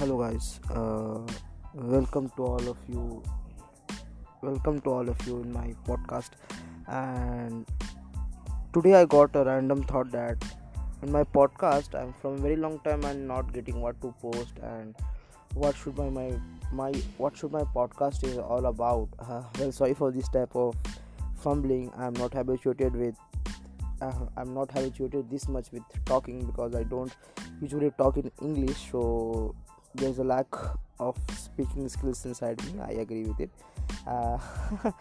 hello guys. Uh, welcome to all of you. Welcome to all of you in my podcast. And today i got a random thought that in my podcast i'm from very long time and not getting what to post and what should my my, my what should my podcast is all about. Uh, well sorry for this type of fumbling. I'm not habituated with uh, i'm not habituated this much with talking because i don't usually talk in english. So there's a lack of speaking skills inside me. I agree with it. Uh,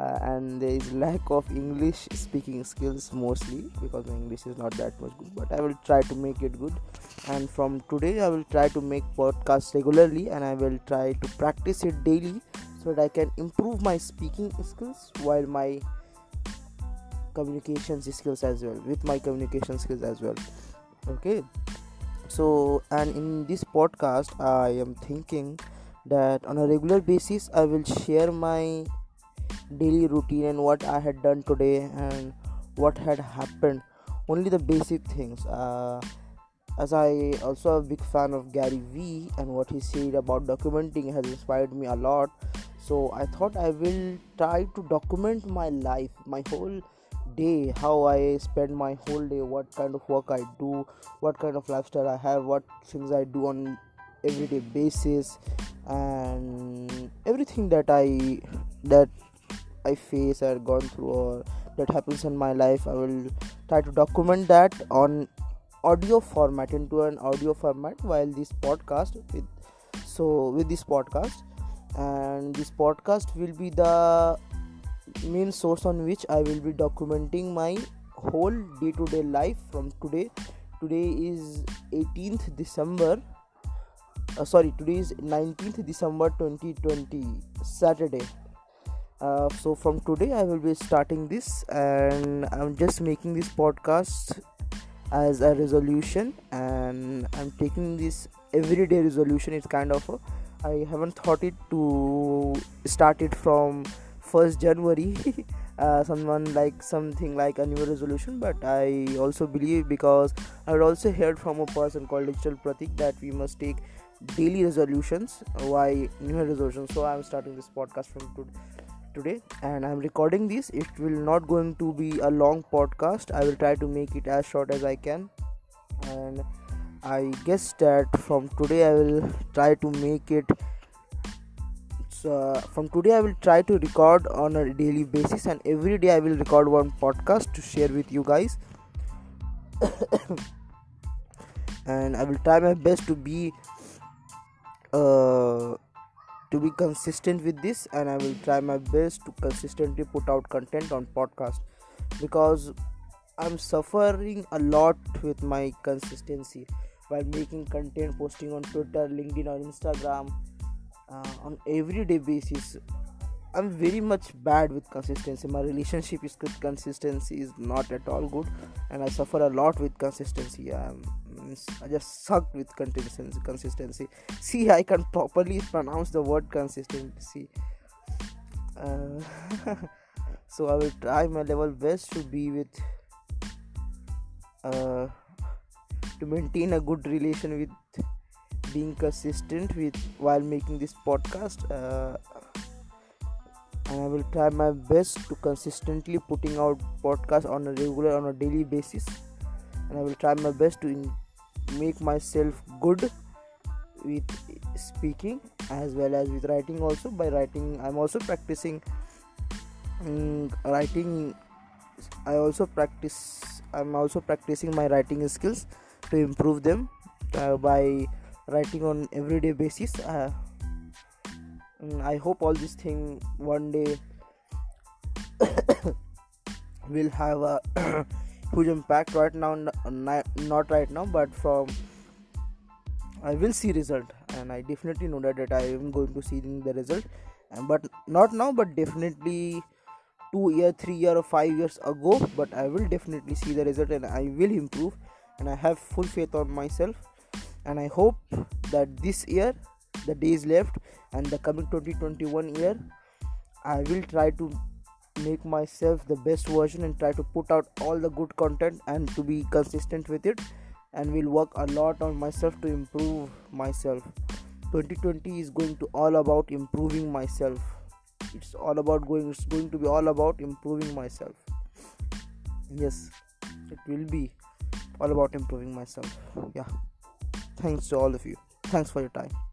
uh, and there is lack of english speaking skills mostly because my english is not that much good but i will try to make it good. And from today i will try to make podcasts regularly and i will try to practice it daily so that i can improve my speaking skills while my communication skills as well with my communication skills as well. Okay so and in this podcast i am thinking that on a regular basis i will share my daily routine and what i had done today and what had happened. Only the basic things. Uh, as i also a big fan of gary vee and what he said about documenting has inspired me a lot. So i thought i will try to document my life my whole day how i spend my whole day what kind of work i do what kind of lifestyle i have what things i do on everyday basis and everything that i that i face or gone through or that happens in my life i will try to document that on audio format into an audio format while this podcast with so with this podcast. And this podcast will be the main source on which I will be documenting my whole day to day life from today. Today is 18th December. Uh, sorry, today is 19th December 2020, Saturday. Uh, so from today I will be starting this, and I'm just making this podcast as a resolution, and I'm taking this everyday resolution. It's kind of a, I haven't thought it to start it from 1st January. uh, someone like something like a new resolution, but I also believe because I also heard from a person called Digital Pratik that we must take daily resolutions. Why new resolutions? So I'm starting this podcast from today and i'm recording this it will not going to be a long podcast i will try to make it as short as i can and i guess that from today i will try to make it uh, from today i will try to record on a daily basis and every day i will record one podcast to share with you guys. And i will try my best to be uh, to be consistent with this and i will try my best to consistently put out content on podcast because i'm suffering a lot with my consistency while making content posting on twitter linkedin or instagram on everyday basis i'm very much bad with consistency. My relationship is with consistency is not at all good and i suffer a lot with consistency. Um, i just suck with consistency consistency. See i can properly pronounce the word consistency. Uh, so i will try my level best to be with uh, to maintain a good relation with being consistent with while making this podcast uh, and i will try my best to consistently putting out podcasts on a regular on a daily basis. And i will try my best to in- make myself good with speaking as well as with writing also. By writing i'm also practicing um, writing i also practice i'm also practicing my writing skills to improve them uh, by writing on everyday basis. Uh, mm, i hope all this thing one day will have a huge impact right now not right now but from i will see result. And i definitely know that, that i am going to see the result. But not now but definitely two year three year or five years ago but i will definitely see the result and i will improve. And i have full faith on myself and i hope that this year the days left and the coming 2021 year i will try to make myself the best version and try to put out all the good content and to be consistent with it. And will work a lot on myself to improve myself. 2020 is going to all about improving myself. It's all about going it's going to be all about improving myself. Yes it will be all about improving myself. Yeah thanks to all of you. Thanks for your time